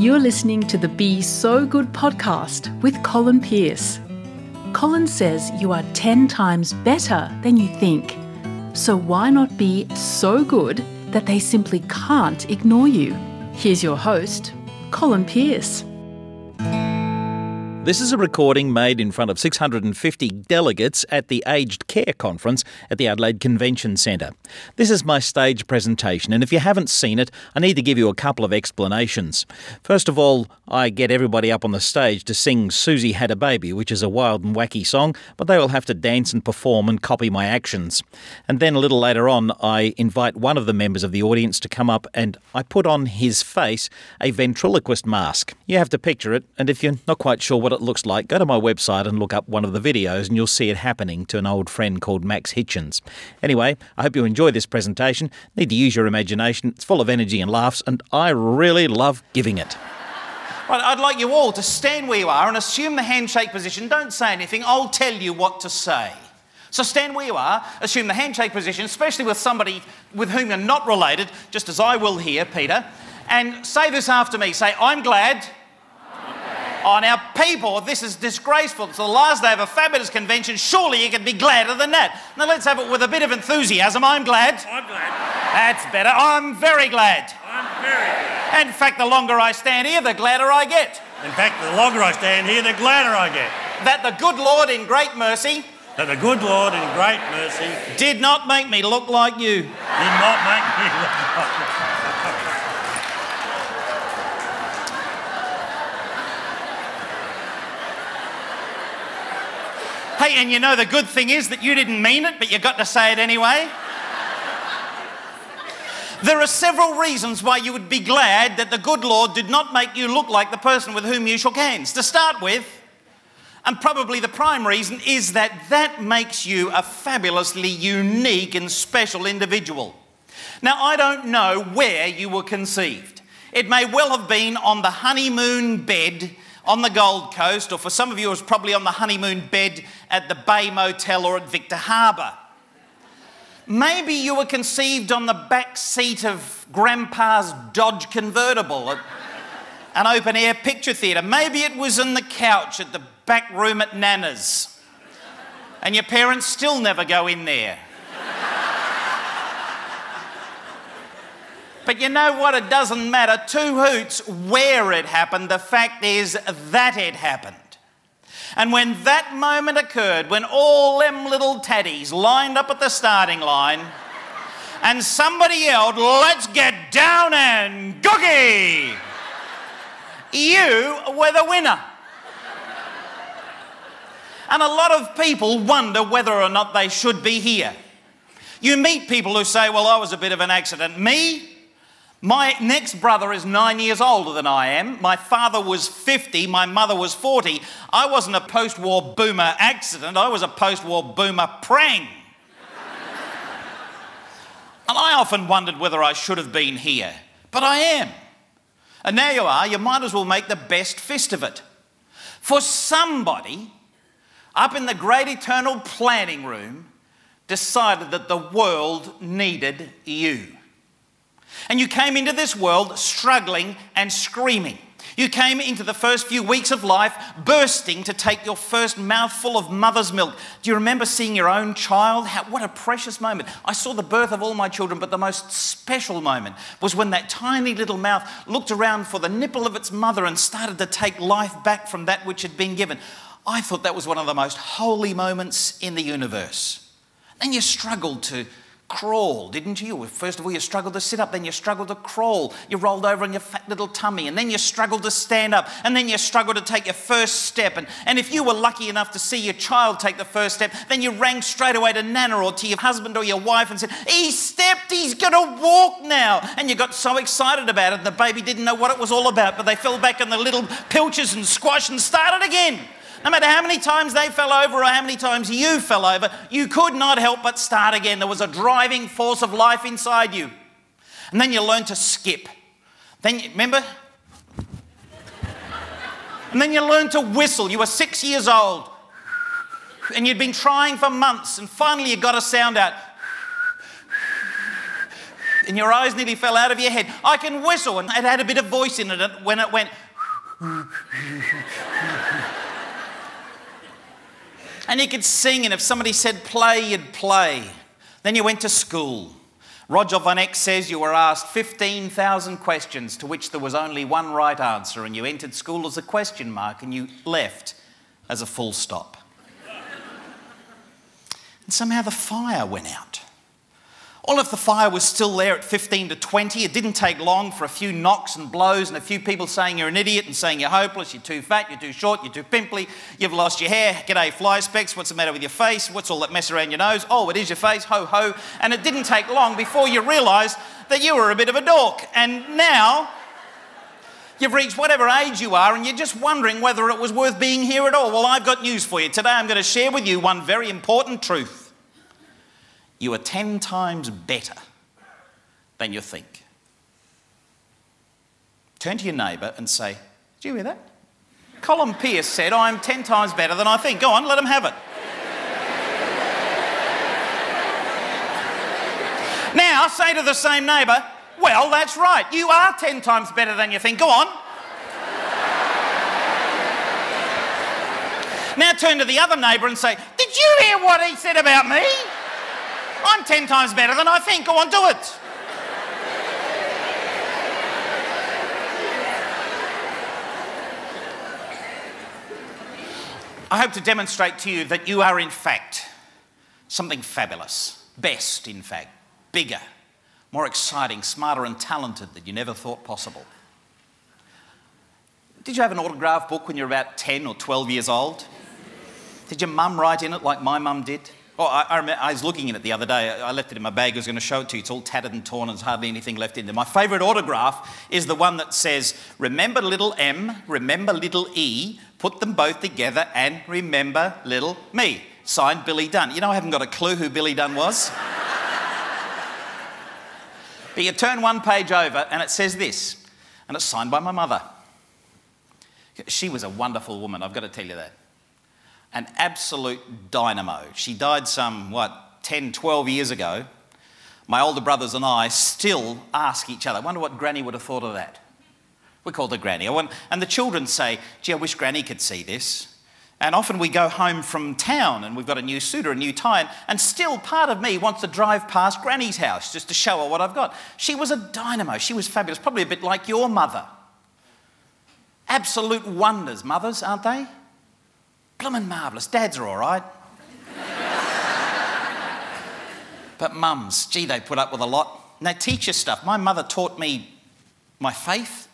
You're listening to the Be So Good podcast with Colin Pearce. Colin says you are 10 times better than you think. So why not be so good that they simply can't ignore you? Here's your host, Colin Pearce. This is a recording made in front of 650 delegates at the Aged Care Conference at the Adelaide Convention Centre. This is my stage presentation, and if you haven't seen it, I need to give you a couple of explanations. First of all, I get everybody up on the stage to sing Susie Had a Baby, which is a wild and wacky song, but they will have to dance and perform and copy my actions. And then a little later on, I invite one of the members of the audience to come up and I put on his face a ventriloquist mask. You have to picture it, and if you're not quite sure what it looks like, go to my website and look up one of the videos and you'll see it happening to an old friend called Max Hitchens. Anyway, I hope you enjoy this presentation. Need to use your imagination. It's full of energy and laughs, and I really love giving it. Right, I'd like you all to stand where you are and assume the handshake position. Don't say anything, I'll tell you what to say. So stand where you are, assume the handshake position, especially with somebody with whom you're not related, just as I will here, Peter, and say this after me. Say, I'm glad Oh, our people, this is disgraceful. It's the last day of a fabulous convention. Surely you can be gladder than that. Now, let's have it with a bit of enthusiasm. I'm glad. I'm glad. That's better. I'm very glad. I'm very glad. In fact, the longer I stand here, the gladder I get. In fact, the longer I stand here, the gladder I get. That the good Lord, in great mercy, That the good Lord, in great mercy, did not make me look like you. did not make me look like Hey, and you know the good thing is that you didn't mean it, but you got to say it anyway. There are several reasons why you would be glad that the good Lord did not make you look like the person with whom you shook hands. To start with, and probably the prime reason, is that that makes you a fabulously unique and special individual. Now, I don't know where you were conceived. It may well have been on the honeymoon bed on the Gold Coast, or for some of you, it was probably on the honeymoon bed at the Bay Motel or at Victor Harbor. Maybe you were conceived on the back seat of Grandpa's Dodge convertible at an open air picture theatre. Maybe it was in the couch at the back room at Nana's, and your parents still never go in there. But you know what? It doesn't matter. Two hoots where it happened. The fact is that it happened. And when that moment occurred, when all them little taddies lined up at the starting line, and somebody yelled, Let's get down and googie! You were the winner. And a lot of people wonder whether or not they should be here. You meet people who say, Well, I was a bit of an accident. Me? My next brother is nine years older than I am. My father was 50, my mother was 40. I wasn't a post war boomer accident, I was a post war boomer prang. and I often wondered whether I should have been here, but I am. And now you are, you might as well make the best fist of it. For somebody up in the great eternal planning room decided that the world needed you. And you came into this world struggling and screaming. You came into the first few weeks of life bursting to take your first mouthful of mother's milk. Do you remember seeing your own child? How, what a precious moment. I saw the birth of all my children, but the most special moment was when that tiny little mouth looked around for the nipple of its mother and started to take life back from that which had been given. I thought that was one of the most holy moments in the universe. Then you struggled to crawl, didn't you? First of all, you struggled to sit up, then you struggled to crawl. You rolled over on your fat little tummy, and then you struggled to stand up, and then you struggled to take your first step. And, and if you were lucky enough to see your child take the first step, then you rang straight away to Nana or to your husband or your wife and said, He stepped, he's going to walk now. And you got so excited about it, the baby didn't know what it was all about, but they fell back in the little pilches and squash and started again. No matter how many times they fell over or how many times you fell over, you could not help but start again. There was a driving force of life inside you. And then you learned to skip. Then, you, remember? And then you learned to whistle. You were six years old. And you'd been trying for months, and finally you got a sound out. and your eyes nearly fell out of your head. I can whistle, and it had a bit of voice in it when it went. And you could sing, and if somebody said play, you'd play. Then you went to school. Roger Von Oech says you were asked 15,000 questions to which there was only one right answer, and you entered school as a question mark and you left as a full stop. and somehow the fire went out. All of the fire was still there at 15 to 20. It didn't take long for a few knocks and blows and a few people saying you're an idiot and saying you're hopeless, you're too fat, you're too short, you're too pimply, you've lost your hair, g'day fly specks, what's the matter with your face, what's all that mess around your nose? Oh, it is your face, ho ho. And it didn't take long before you realised that you were a bit of a dork. And now You've reached whatever age you are and you're just wondering whether it was worth being here at all. Well, I've got news for you. Today I'm going to share with you one very important truth you are 10 times better than you think. Turn to your neighbour and say, Did you hear that? Colin Pearce said, I'm 10 times better than I think. Go on, let him have it. now, say to the same neighbour, Well, that's right, you are 10 times better than you think. Go on. now turn to the other neighbour and say, Did you hear what he said about me? I'm 10 times better than I think. Go on, do it. I hope to demonstrate to you that you are, in fact, something fabulous. Best, in fact. Bigger, more exciting, smarter, and talented than you never thought possible. Did you have an autograph book when you were about 10 or 12 years old? Did your mum write in it like my mum did? Oh, I, I, remember, I was looking at it the other day. I left it in my bag. I was going to show it to you. It's all tattered and torn, and there's hardly anything left in there. My favourite autograph is the one that says, Remember little m, remember little e, put them both together, and remember little me. Signed Billy Dunn. You know, I haven't got a clue who Billy Dunn was. but you turn one page over, and it says this, and it's signed by my mother. She was a wonderful woman, I've got to tell you that an absolute dynamo. She died some, what, 10, 12 years ago. My older brothers and I still ask each other, I wonder what Granny would have thought of that. We called her Granny. And the children say, gee, I wish Granny could see this. And often we go home from town and we've got a new suit or a new tie, and still part of me wants to drive past Granny's house just to show her what I've got. She was a dynamo. She was fabulous, probably a bit like your mother. Absolute wonders, mothers, aren't they? Bloomin' marvellous. Dads are all right. but mums, gee, they put up with a lot. They teach you stuff. My mother taught me my faith.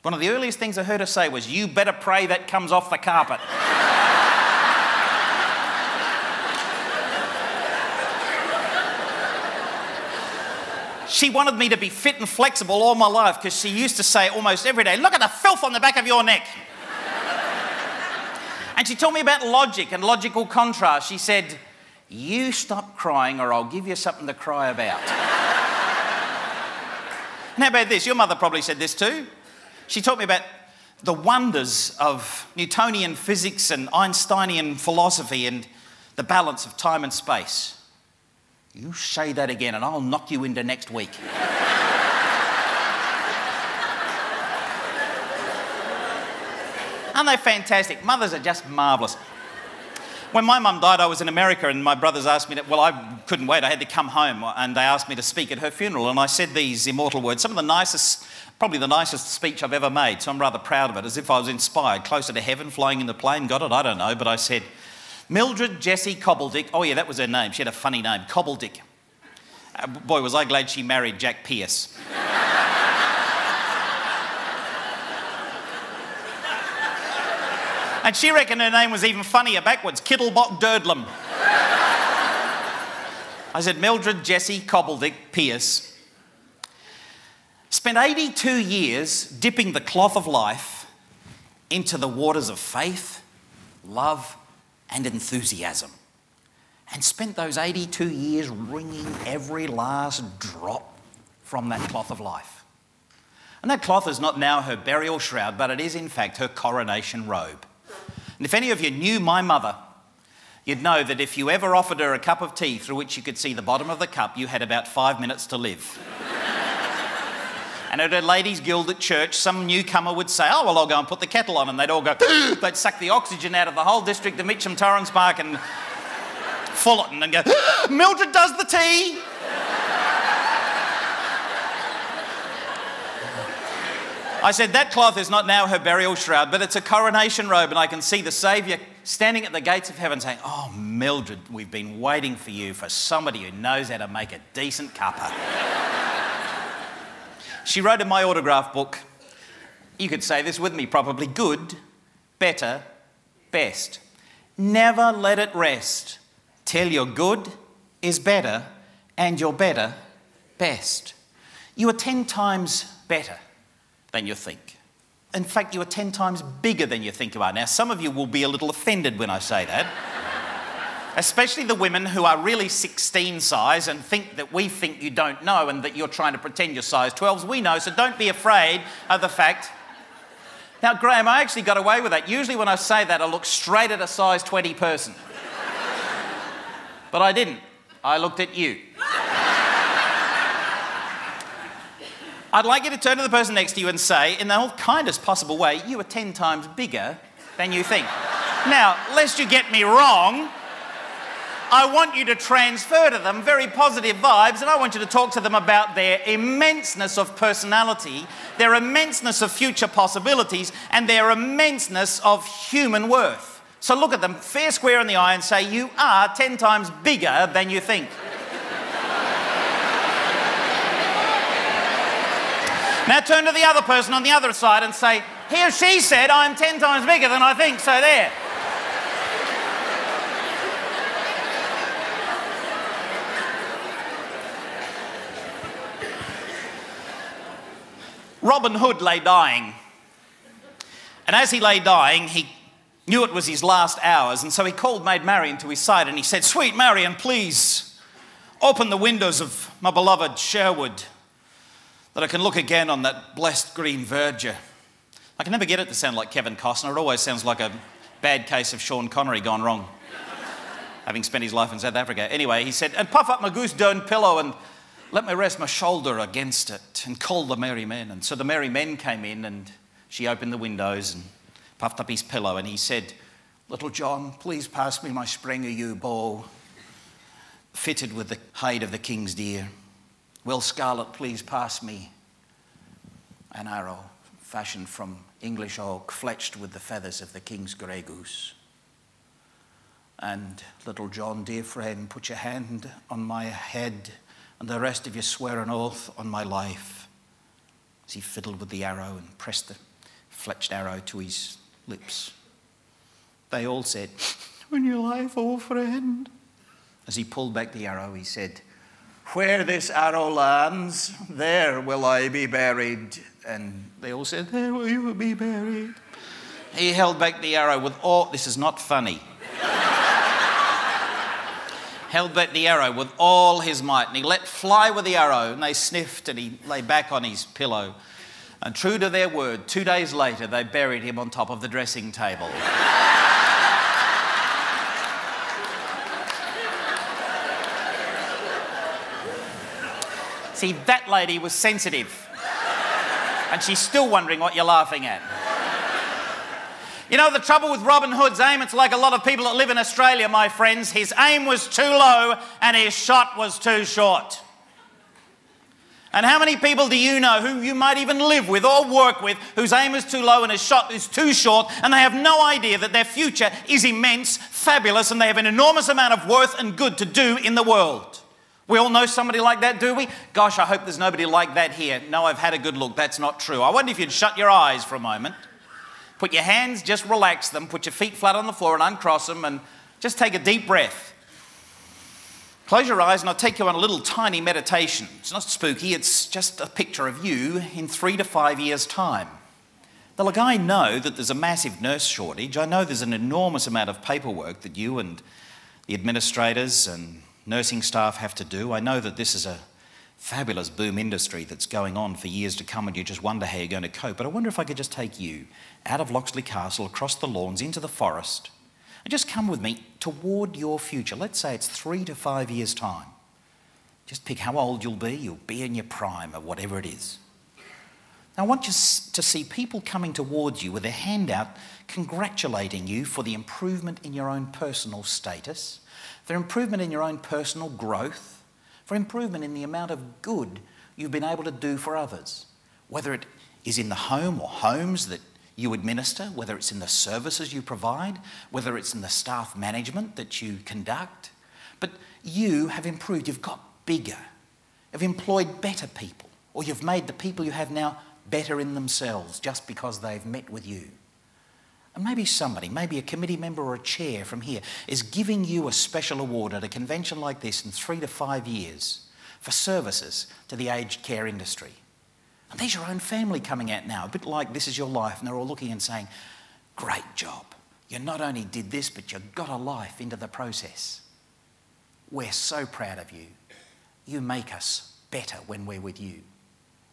One of the earliest things I heard her say was, You better pray that comes off the carpet. she wanted me to be fit and flexible all my life because she used to say almost every day, Look at the filth on the back of your neck. And she told me about logic and logical contrast. She said, You stop crying or I'll give you something to cry about. and how about this? Your mother probably said this too. She taught me about the wonders of Newtonian physics and Einsteinian philosophy and the balance of time and space. You say that again and I'll knock you into next week. Aren't they fantastic? Mothers are just marvellous. When my mum died, I was in America, and my brothers asked me to, well, I couldn't wait. I had to come home, and they asked me to speak at her funeral. And I said these immortal words, some of the nicest, probably the nicest speech I've ever made. So I'm rather proud of it, as if I was inspired, closer to heaven, flying in the plane. Got it? I don't know. But I said, Mildred Jessie Cobbledick. Oh, yeah, that was her name. She had a funny name, Cobbledick. Uh, boy, was I glad she married Jack Pearce. And she reckoned her name was even funnier backwards Kittlebot Durdlam. I said, Mildred Jessie Cobbledick Pearce spent 82 years dipping the cloth of life into the waters of faith, love, and enthusiasm. And spent those 82 years wringing every last drop from that cloth of life. And that cloth is not now her burial shroud, but it is in fact her coronation robe. And if any of you knew my mother, you'd know that if you ever offered her a cup of tea through which you could see the bottom of the cup, you had about five minutes to live. and at a ladies' guild at church, some newcomer would say, Oh, well, I'll go and put the kettle on. And they'd all go, they'd suck the oxygen out of the whole district of Mitcham, Torrens Park, and Fullarton and go, Mildred does the tea. I said, That cloth is not now her burial shroud, but it's a coronation robe, and I can see the Saviour standing at the gates of heaven saying, Oh, Mildred, we've been waiting for you for somebody who knows how to make a decent cuppa. she wrote in my autograph book, you could say this with me probably good, better, best. Never let it rest till your good is better and your better best. You are 10 times better than you think. In fact, you are 10 times bigger than you think you are. Now, some of you will be a little offended when I say that. Especially the women who are really 16 size and think that we think you don't know and that you're trying to pretend you're size 12s. We know, so don't be afraid of the fact. Now, Graham, I actually got away with that. Usually, when I say that, I look straight at a size 20 person. but I didn't. I looked at you. I'd like you to turn to the person next to you and say, in the kindest possible way, you are 10 times bigger than you think. now, lest you get me wrong, I want you to transfer to them very positive vibes, and I want you to talk to them about their immenseness of personality, their immenseness of future possibilities, and their immenseness of human worth. So look at them fair square in the eye and say, You are 10 times bigger than you think. Now turn to the other person on the other side and say, he or she said, I'm 10 times bigger than I think, so there. Robin Hood lay dying. And as he lay dying, he knew it was his last hours, and so he called Maid Marian to his side and he said, Sweet Marian, please open the windows of my beloved Sherwood that I can look again on that blessed green verdure. I can never get it to sound like Kevin Costner. It always sounds like a bad case of Sean Connery gone wrong, having spent his life in South Africa. Anyway, he said, and puff up my goose down pillow and let me rest my shoulder against it and call the merry men. And so the merry men came in and she opened the windows and puffed up his pillow and he said, Little John, please pass me my spring yew bow fitted with the hide of the king's deer. Will Scarlet please pass me an arrow fashioned from English oak, fletched with the feathers of the king's grey goose? And little John, dear friend, put your hand on my head, and the rest of you swear an oath on my life. As he fiddled with the arrow and pressed the fletched arrow to his lips. They all said, On your life, old friend. As he pulled back the arrow, he said, where this arrow lands, there will I be buried. And they all said, There will you be buried. He held back the arrow with all, this is not funny. held back the arrow with all his might, and he let fly with the arrow, and they sniffed, and he lay back on his pillow. And true to their word, two days later, they buried him on top of the dressing table. See, that lady was sensitive. And she's still wondering what you're laughing at. You know, the trouble with Robin Hood's aim, it's like a lot of people that live in Australia, my friends. His aim was too low and his shot was too short. And how many people do you know who you might even live with or work with whose aim is too low and his shot is too short and they have no idea that their future is immense, fabulous, and they have an enormous amount of worth and good to do in the world? We all know somebody like that, do we? Gosh, I hope there's nobody like that here. No, I've had a good look. That's not true. I wonder if you'd shut your eyes for a moment. Put your hands, just relax them, put your feet flat on the floor and uncross them, and just take a deep breath. Close your eyes and I'll take you on a little tiny meditation. It's not spooky, it's just a picture of you in three to five years' time. Now, look, I know that there's a massive nurse shortage. I know there's an enormous amount of paperwork that you and the administrators and nursing staff have to do. I know that this is a fabulous boom industry that's going on for years to come, and you just wonder how you're going to cope. But I wonder if I could just take you out of Loxley Castle, across the lawns, into the forest. And just come with me toward your future. Let's say it's three to five years' time. Just pick how old you'll be. You'll be in your prime or whatever it is. Now, I want you to see people coming towards you with a handout congratulating you for the improvement in your own personal status, for improvement in your own personal growth, for improvement in the amount of good you've been able to do for others, whether it is in the home or homes that you administer, whether it's in the services you provide, whether it's in the staff management that you conduct. But you have improved, you've got bigger, you've employed better people, or you've made the people you have now better in themselves just because they've met with you. And maybe somebody, maybe a committee member or a chair from here, is giving you a special award at a convention like this in three to five years for services to the aged care industry. And there's your own family coming out now, a bit like this is your life, and they're all looking and saying, Great job. You not only did this, but you got a life into the process. We're so proud of you. You make us better when we're with you.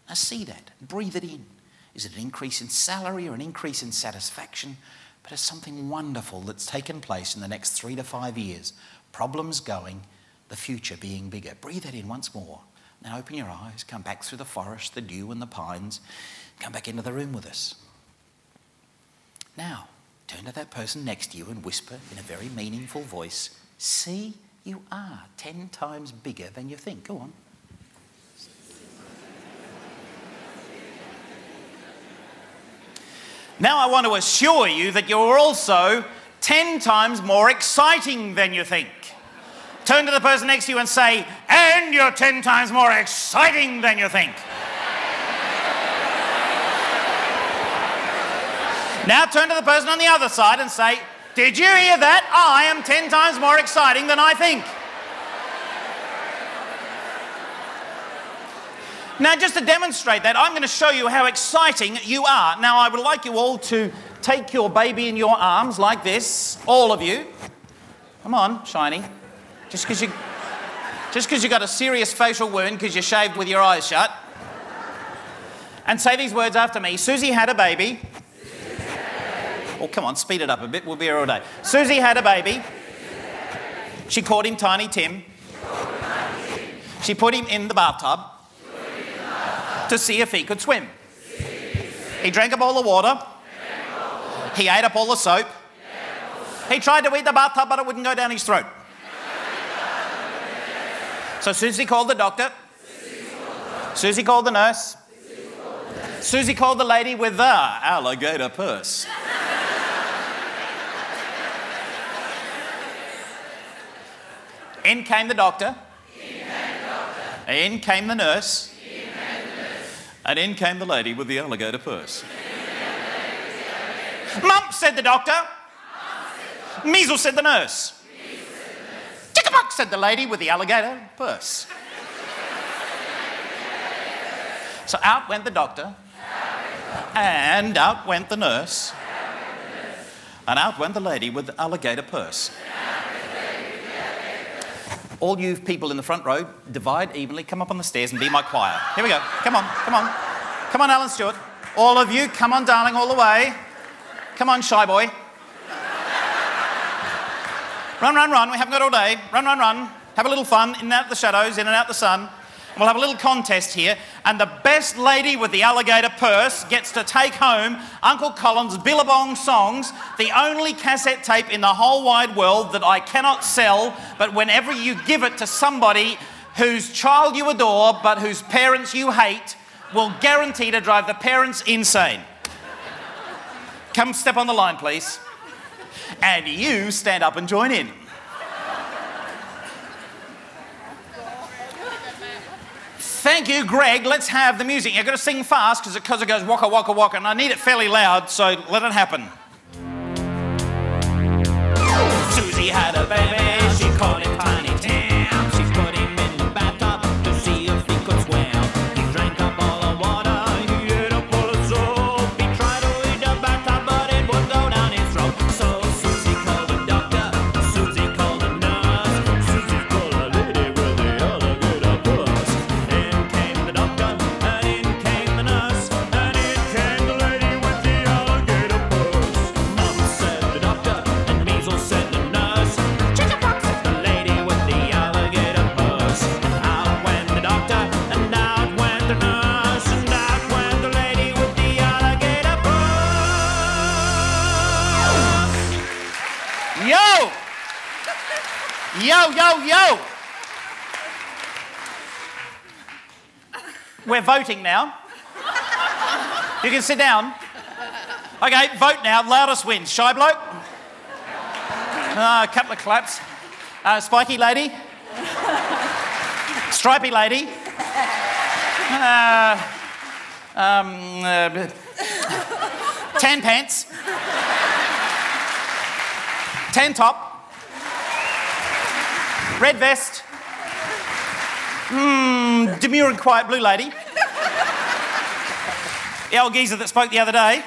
Now, see that, breathe it in. Is it an increase in salary or an increase in satisfaction? But it's something wonderful that's taken place in the next three to five years. Problems going, the future being bigger. Breathe that in once more. Now open your eyes, come back through the forest, the dew, and the pines. Come back into the room with us. Now, turn to that person next to you and whisper in a very meaningful voice See, you are 10 times bigger than you think. Go on. Now, I want to assure you that you're also 10 times more exciting than you think. Turn to the person next to you and say, and you're 10 times more exciting than you think. now turn to the person on the other side and say, Did you hear that? I am 10 times more exciting than I think. Now, just to demonstrate that, I'm going to show you how exciting you are. Now, I would like you all to take your baby in your arms like this, all of you. Come on, Shiny. Just because you, just because you got a serious facial wound because you shaved with your eyes shut. And say these words after me. Susie had a baby. Oh, come on, speed it up a bit. We'll be here all day. Susie had a baby. She called him Tiny Tim. She put him in the bathtub to see if he could swim. He drank up all the water. He ate up all the soap. He tried to eat the bathtub, but it wouldn't go down his throat. So Susie called the doctor. Susie called the nurse. Susie called the lady with the alligator purse. In came the doctor. In came the nurse. And in came the lady with the alligator purse. Mumps, said the doctor. Measles, said the nurse. Chickapox, said the lady with the alligator purse. So out went the doctor, and out went the nurse, and out went the lady with the alligator purse. All you people in the front row, divide evenly, come up on the stairs and be my choir. Here we go. Come on, come on. Come on, Alan Stewart. All of you, come on, darling, all the way. Come on, shy boy. Run, run, run. We haven't got all day. Run, run, run. Have a little fun in and out the shadows, in and out the sun. We'll have a little contest here, and the best lady with the alligator purse gets to take home Uncle Colin's Billabong songs, the only cassette tape in the whole wide world that I cannot sell, but whenever you give it to somebody whose child you adore but whose parents you hate, will guarantee to drive the parents insane. Come step on the line, please. And you stand up and join in. Thank you, Greg. Let's have the music. You've got to sing fast because it, goes waka waka waka, and I need it fairly loud, so let it happen. Susie had a baby, she called voting now. You can sit down. Okay, vote now. Loudest wins. Shy bloke? Uh, a couple of claps. Uh, spiky lady? Stripy lady? Uh, um, uh, tan pants? Tan top? Red vest? Mmm, demure and quiet blue lady? The old geezer that spoke the other day?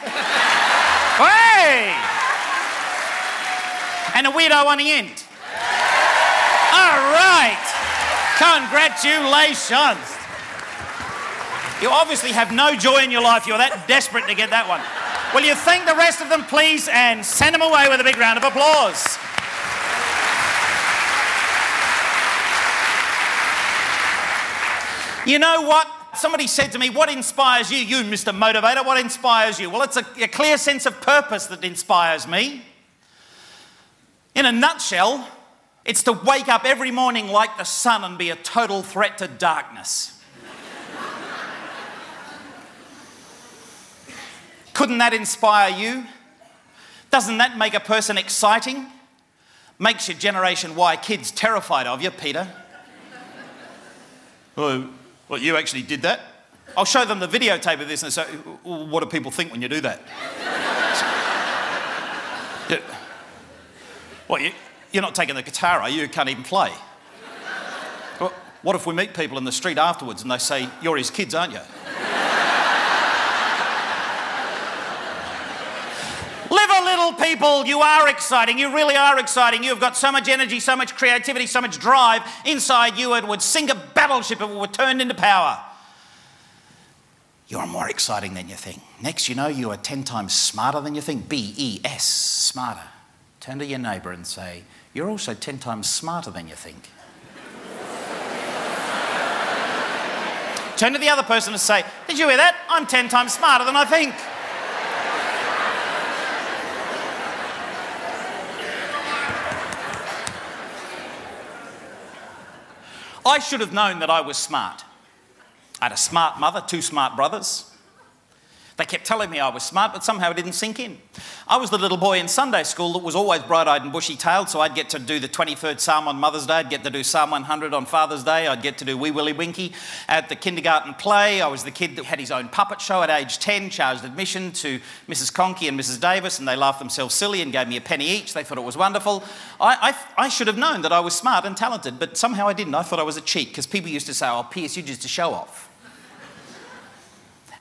Hey! And a weirdo on the end. All right. Congratulations. You obviously have no joy in your life. You're that desperate to get that one. Will you thank the rest of them, please, and send them away with a big round of applause? You know what? Somebody said to me, What inspires you? You, Mr. Motivator, what inspires you? Well, it's a, a clear sense of purpose that inspires me. In a nutshell, it's to wake up every morning like the sun and be a total threat to darkness. Couldn't that inspire you? Doesn't that make a person exciting? Makes your Generation Y kids terrified of you, Peter. Well, well, you actually did that? I'll show them the videotape of this and say, what do people think when you do that? yeah. What, you, you're not taking the guitar, are you? You can't even play. Well, what if we meet people in the street afterwards and they say, you're his kids, aren't you? Live a little, people. You are exciting. You really are exciting. You've got so much energy, so much creativity, so much drive inside you. It would sink a battleship if it were turned into power. You're more exciting than you think. Next, you know, you are 10 times smarter than you think. B E S, smarter. Turn to your neighbour and say, You're also 10 times smarter than you think. Turn to the other person and say, Did you hear that? I'm 10 times smarter than I think. I should have known that I was smart. I had a smart mother, two smart brothers. They kept telling me I was smart, but somehow it didn't sink in. I was the little boy in Sunday school that was always bright eyed and bushy tailed, so I'd get to do the 23rd Psalm on Mother's Day, I'd get to do Psalm 100 on Father's Day, I'd get to do Wee Willie Winkie at the kindergarten play. I was the kid that had his own puppet show at age 10, charged admission to Mrs. Conkey and Mrs. Davis, and they laughed themselves silly and gave me a penny each. They thought it was wonderful. I, I, I should have known that I was smart and talented, but somehow I didn't. I thought I was a cheat because people used to say, Oh, Pearce, you're just a show off.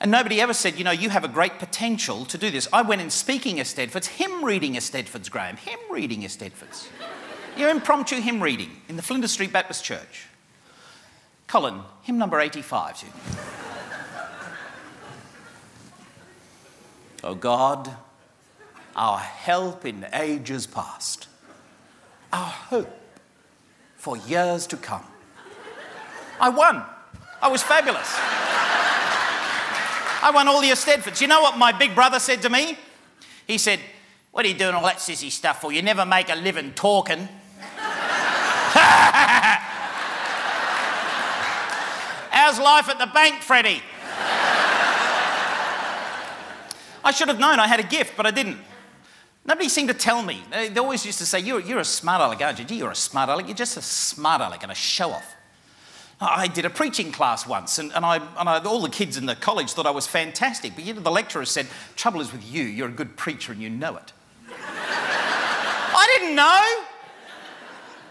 And nobody ever said, you know, you have a great potential to do this. I went in speaking Eisteddfods, hymn reading Eisteddfods, Graham, hymn reading Eisteddfods. Your impromptu hymn reading in the Flinders Street Baptist Church. Colin, hymn number 85. oh God, our help in ages past, our hope for years to come. I won. I was fabulous. I won all your Eisteddfods. You know what my big brother said to me? He said, What are you doing all that sissy stuff for? You never make a living talking. How's life at the bank, Freddie? I should have known I had a gift, but I didn't. Nobody seemed to tell me. They always used to say, You're, you're a smart aleck, aren't you? You're a smart aleck. You're just a smart aleck and a show off. I did a preaching class once, and, and, I, and I, all the kids in the college thought I was fantastic. But you know, the lecturer said, Trouble is with you, you're a good preacher and you know it. I didn't know.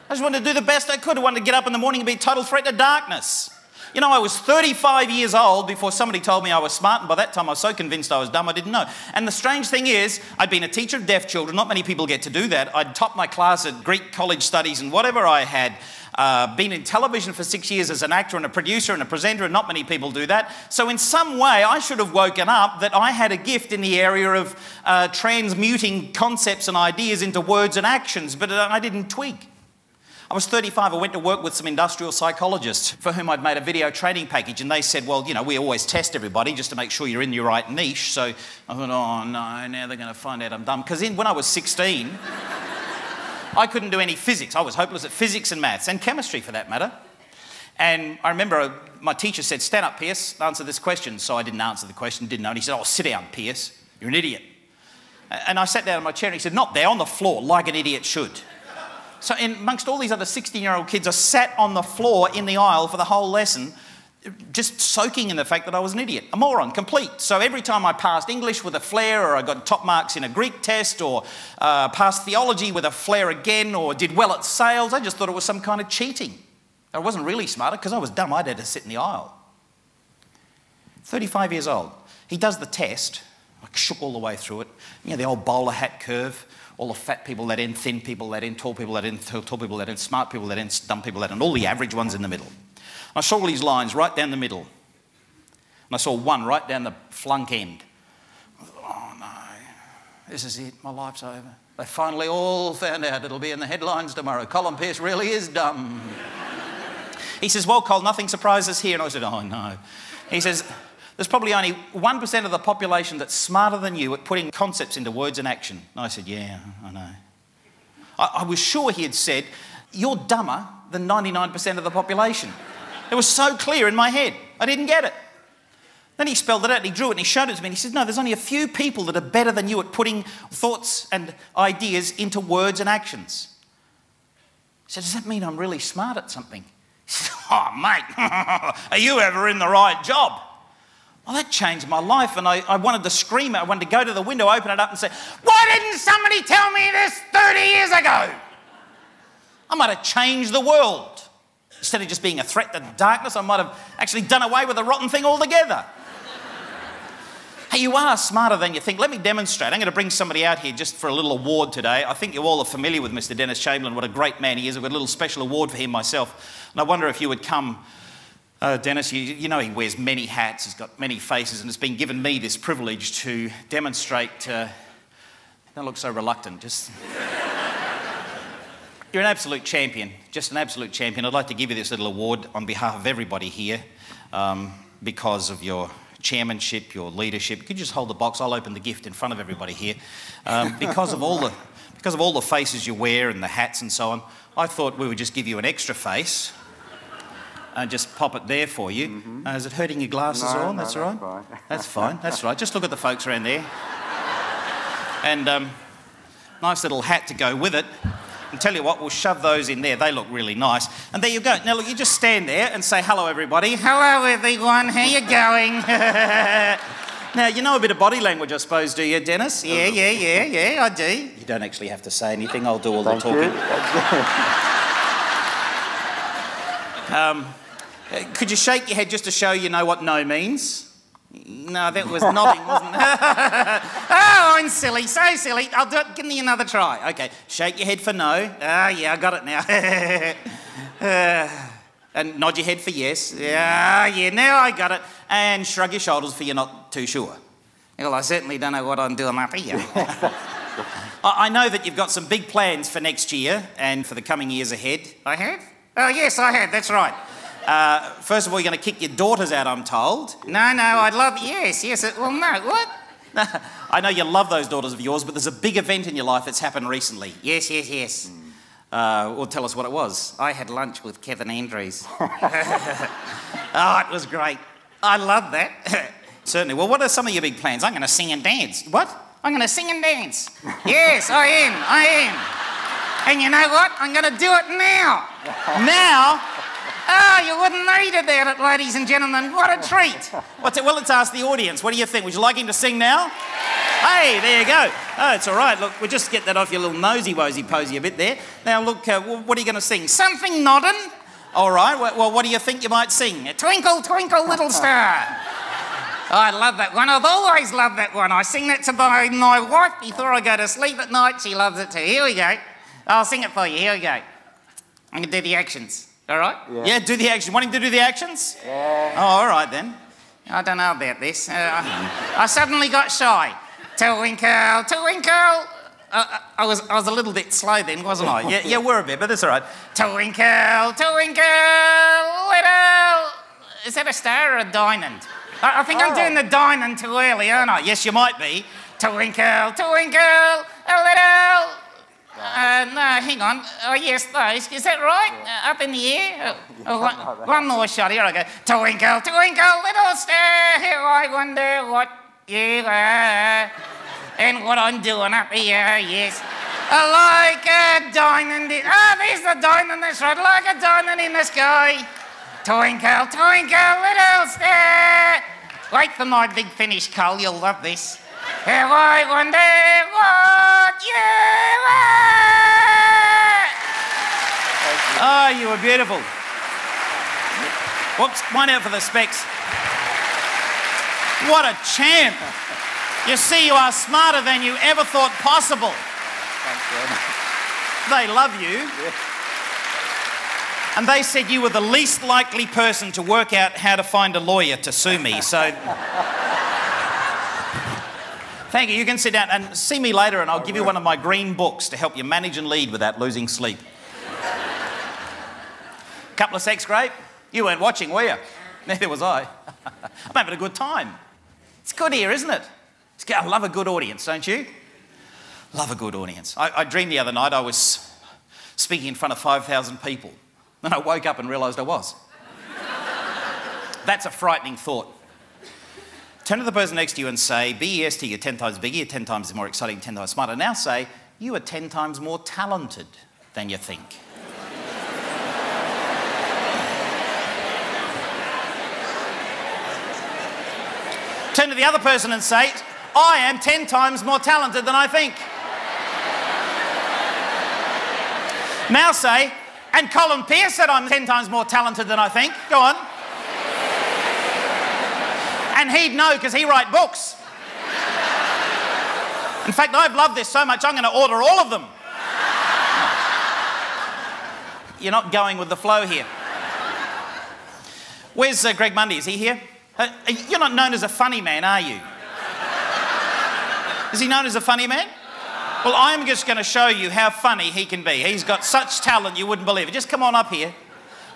I just wanted to do the best I could. I wanted to get up in the morning and be a total threat to darkness. You know, I was 35 years old before somebody told me I was smart, and by that time I was so convinced I was dumb I didn't know. And the strange thing is, I'd been a teacher of deaf children. Not many people get to do that. I'd topped my class at Greek college studies and whatever I had. Uh, been in television for six years as an actor and a producer and a presenter, and not many people do that. So, in some way, I should have woken up that I had a gift in the area of uh, transmuting concepts and ideas into words and actions, but I didn't tweak. I was 35. I went to work with some industrial psychologists for whom I'd made a video training package, and they said, Well, you know, we always test everybody just to make sure you're in your right niche. So I thought, Oh no, now they're going to find out I'm dumb. Because when I was 16, I couldn't do any physics. I was hopeless at physics and maths and chemistry for that matter. And I remember uh, my teacher said, Stand up, Pearce, answer this question. So I didn't answer the question, didn't know. And he said, Oh, sit down, Pearce. You're an idiot. And I sat down in my chair and he said, Not there, on the floor, like an idiot should. So, amongst all these other 16 year old kids, I sat on the floor in the aisle for the whole lesson, just soaking in the fact that I was an idiot, a moron, complete. So, every time I passed English with a flair, or I got top marks in a Greek test, or uh, passed theology with a flair again, or did well at sales, I just thought it was some kind of cheating. I wasn't really smarter because I was dumb. I had to sit in the aisle. 35 years old. He does the test. I shook all the way through it. You know, the old bowler hat curve. All the fat people let in, thin people let in, tall people let in, tall people let in, smart people let in, dumb people let in, all the average ones in the middle. I saw all these lines right down the middle. And I saw one right down the flunk end. Thought, oh no, this is it, my life's over. They finally all found out it'll be in the headlines tomorrow. Colin Pearce really is dumb. he says, Well, Col, nothing surprises here. And I said, Oh no. He says, there's probably only 1% of the population that's smarter than you at putting concepts into words and action. And I said, Yeah, I know. I, I was sure he had said, You're dumber than 99% of the population. It was so clear in my head. I didn't get it. Then he spelled it out and he drew it and he showed it to me and he said, No, there's only a few people that are better than you at putting thoughts and ideas into words and actions. He said, Does that mean I'm really smart at something? He said, Oh, mate, are you ever in the right job? Well, that changed my life, and I, I wanted to scream. I wanted to go to the window, open it up, and say, Why didn't somebody tell me this 30 years ago? I might have changed the world. Instead of just being a threat to darkness, I might have actually done away with the rotten thing altogether. hey, you are smarter than you think. Let me demonstrate. I'm going to bring somebody out here just for a little award today. I think you all are familiar with Mr. Dennis Chamberlain, what a great man he is. I've got a little special award for him myself. And I wonder if you would come uh, Dennis, you, you, know he wears many hats, he's got many faces, and it's been given me this privilege to demonstrate. Uh, don't look so reluctant, just. You're an absolute champion, just an absolute champion. I'd like to give you this little award on behalf of everybody here um, because of your chairmanship, your leadership. Could you just hold the box? I'll open the gift in front of everybody here. Um, because, of all the, because of all the faces you wear and the hats and so on, I thought we would just give you an extra face and just pop it there for you. Mm-hmm. Uh, is it hurting your glasses no, on? No, that's, all right. Fine. That's fine. That's right. Just look at the folks around there. And um, nice little hat to go with it. And tell you what, we'll shove those in there. They look really nice. And there you go. Now look, you just stand there and say hello, everybody. Hello, everyone. How you going? now you know a bit of body language, I suppose, do you, Dennis? Yeah, yeah, yeah, yeah. I do. You don't actually have to say anything. I'll do all Thank the talking. You. Um, could you shake your head just to show you know what no means? No, that was nodding, wasn't it? oh, I'm silly, so silly. I'll do it. Give me another try. Okay, shake your head for no. Ah, yeah, I got it now. uh, and nod your head for yes. Yeah, yeah, now I got it. And shrug your shoulders for you're not too sure. Well, I certainly don't know what I'm doing up here. I I know that you've got some big plans for next year and for the coming years ahead. I have? Oh, yes, I have, that's right. Uh, first of all, you're going to kick your daughters out, I'm told. No, no, I'd love. Yes, yes. Well, no, what? I know you love those daughters of yours, but there's a big event in your life that's happened recently. Yes, yes, yes. Uh, well, tell us what it was. I had lunch with Kevin Andrews. oh, it was great. I love that. Certainly. Well, what are some of your big plans? I'm going to sing and dance. What? I'm going to sing and dance. yes, I am. I am. And you know what? I'm going to do it now. now? Oh, you wouldn't need it there, ladies and gentlemen. What a treat. What's it? Well, let's ask the audience. What do you think? Would you like him to sing now? Hey, there you go. Oh, it's all right. Look, we'll just get that off your little nosy wosy posy a bit there. Now, look, uh, what are you going to sing? Something nodding? All right. Well, what do you think you might sing? A twinkle, twinkle, little star. I love that one. I've always loved that one. I sing that to my, my wife before I go to sleep at night. She loves it too. Here we go. I'll sing it for you. Here we go. I'm going to do the actions. All right? Yeah. yeah, do the action. Wanting to do the actions? Yeah. Oh, all right then. I don't know about this. Uh, I, I suddenly got shy. Twinkle, twinkle. Uh, I, was, I was a little bit slow then, wasn't I? Yeah, yeah, we're a bit, but that's all right. Twinkle, twinkle, little. Is that a star or a diamond? I, I think I'm doing the diamond too early, aren't I? Yes, you might be. Twinkle, twinkle, a little. Uh, no, hang on. Oh, yes, those. Is that right? Uh, up in the air? Uh, oh, one, one more shot. Here I go. Twinkle, twinkle, little star, how I wonder what you are. And what I'm doing up here, yes. Uh, like a diamond in... Ah, there's the diamond that's right. Like a diamond in the sky. Twinkle, twinkle, little star. Wait for my big finish, Cole. You'll love this. How I wonder what you are. Oh, you were beautiful. Whoops, one out for the specs. What a champ. You see, you are smarter than you ever thought possible. They love you. And they said you were the least likely person to work out how to find a lawyer to sue me. So. Thank you. You can sit down and see me later, and I'll give you one of my green books to help you manage and lead without losing sleep. Couple of sex grape. You weren't watching, were you? Neither was I. I'm having a good time. It's good here, isn't it? It's good. I love a good audience, don't you? Love a good audience. I, I dreamed the other night I was speaking in front of 5,000 people. Then I woke up and realised I was. That's a frightening thought. Turn to the person next to you and say, BEST, you're 10 times bigger, you're 10 times more exciting, 10 times smarter. Now say, you are 10 times more talented than you think. Turn to the other person and say, I am 10 times more talented than I think. Now say, and Colin Pearce said I'm 10 times more talented than I think. Go on. And he'd know because he write books. In fact, I've loved this so much, I'm going to order all of them. You're not going with the flow here. Where's uh, Greg Mundy? Is he here? Uh, you're not known as a funny man, are you? Is he known as a funny man? Well, I'm just going to show you how funny he can be. He's got such talent you wouldn't believe it. Just come on up here.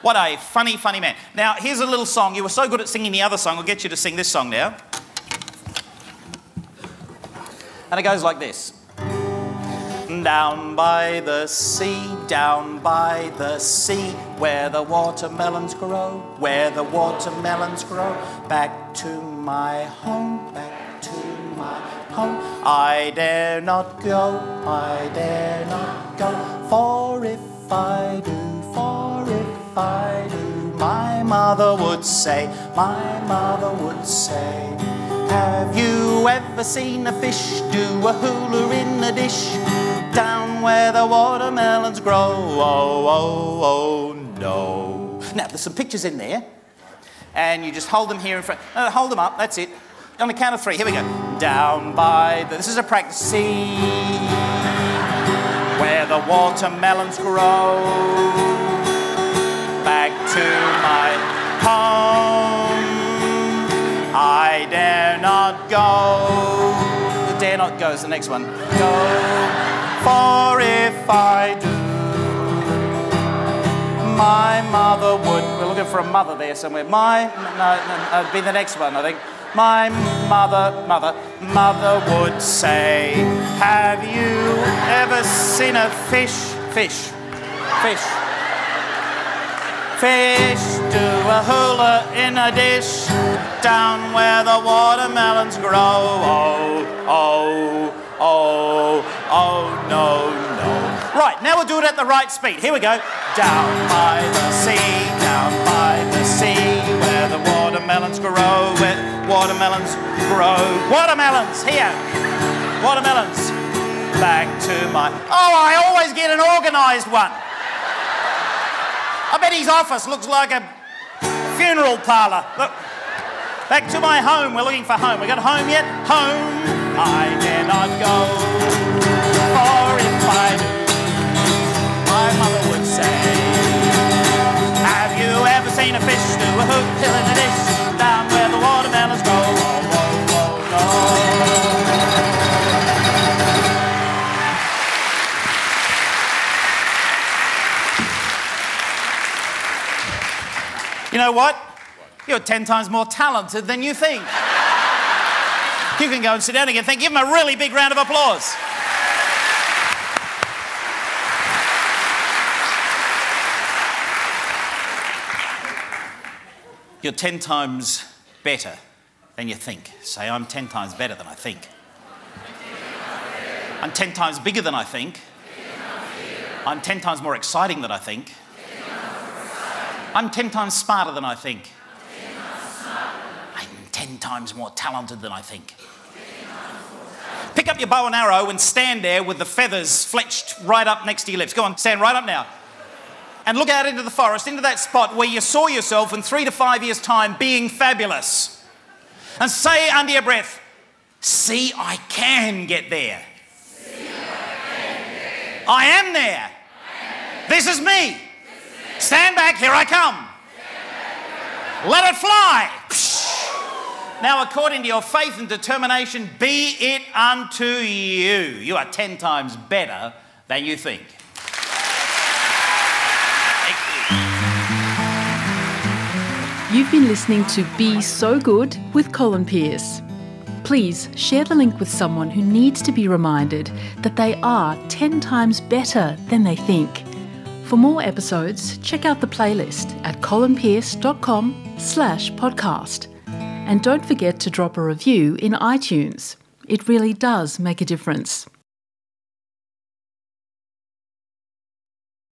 What a funny, funny man. Now, here's a little song. You were so good at singing the other song, I'll get you to sing this song now. And it goes like this Down by the sea, down by the sea, where the watermelons grow, where the watermelons grow, back to my home, back to my home. I dare not go, I dare not go, for if I do, for if I do, my mother would say, my mother would say, Have you ever seen a fish do a hula in a dish? Down where the watermelons grow, oh, oh, oh, no. Now, there's some pictures in there, and you just hold them here in front. Uh, hold them up, that's it. On the count of three, here we go. Down by the, this is a practice, sea, where the watermelons grow. Back to my home, I dare not go. The dare not go is the next one. Go. For if I do, my mother would. We're looking for a mother there somewhere. My, no, no, no, be the next one, I think. My mother, mother, mother would say, Have you ever seen a fish? Fish. Fish. Fish do a hula in a dish down where the watermelons grow. Oh, oh, oh, oh, no, no. Right, now we'll do it at the right speed. Here we go. Down by the sea, down by the sea, where the watermelons grow, where watermelons grow. Watermelons, here. Watermelons. Back to my. Oh, I always get an organised one. I bet his office looks like a funeral parlour. Look. Back to my home. We're looking for home. We got home yet? Home. I dare not go. For if I do, my mother would say, Have you ever seen a fish do a hook till in a dish You know what? You're 10 times more talented than you think. you can go and sit down again. Thank you. Give him a really big round of applause. You're 10 times better than you think. Say, I'm 10 times better than I think. I'm 10 times bigger than I think. I'm 10 times more exciting than I think. I'm 10 times smarter than I think. I'm 10 times more talented than I think. Pick up your bow and arrow and stand there with the feathers fletched right up next to your lips. Go on, stand right up now. And look out into the forest, into that spot where you saw yourself in three to five years' time being fabulous. And say under your breath, See, I can get there. I am there. This is me. Stand back, here I come. Let it fly. Now, according to your faith and determination, be it unto you. You are 10 times better than you think. You've been listening to Be So Good with Colin Pearce. Please share the link with someone who needs to be reminded that they are 10 times better than they think. For more episodes, check out the playlist at colinpearce.com slash podcast. And don't forget to drop a review in iTunes. It really does make a difference.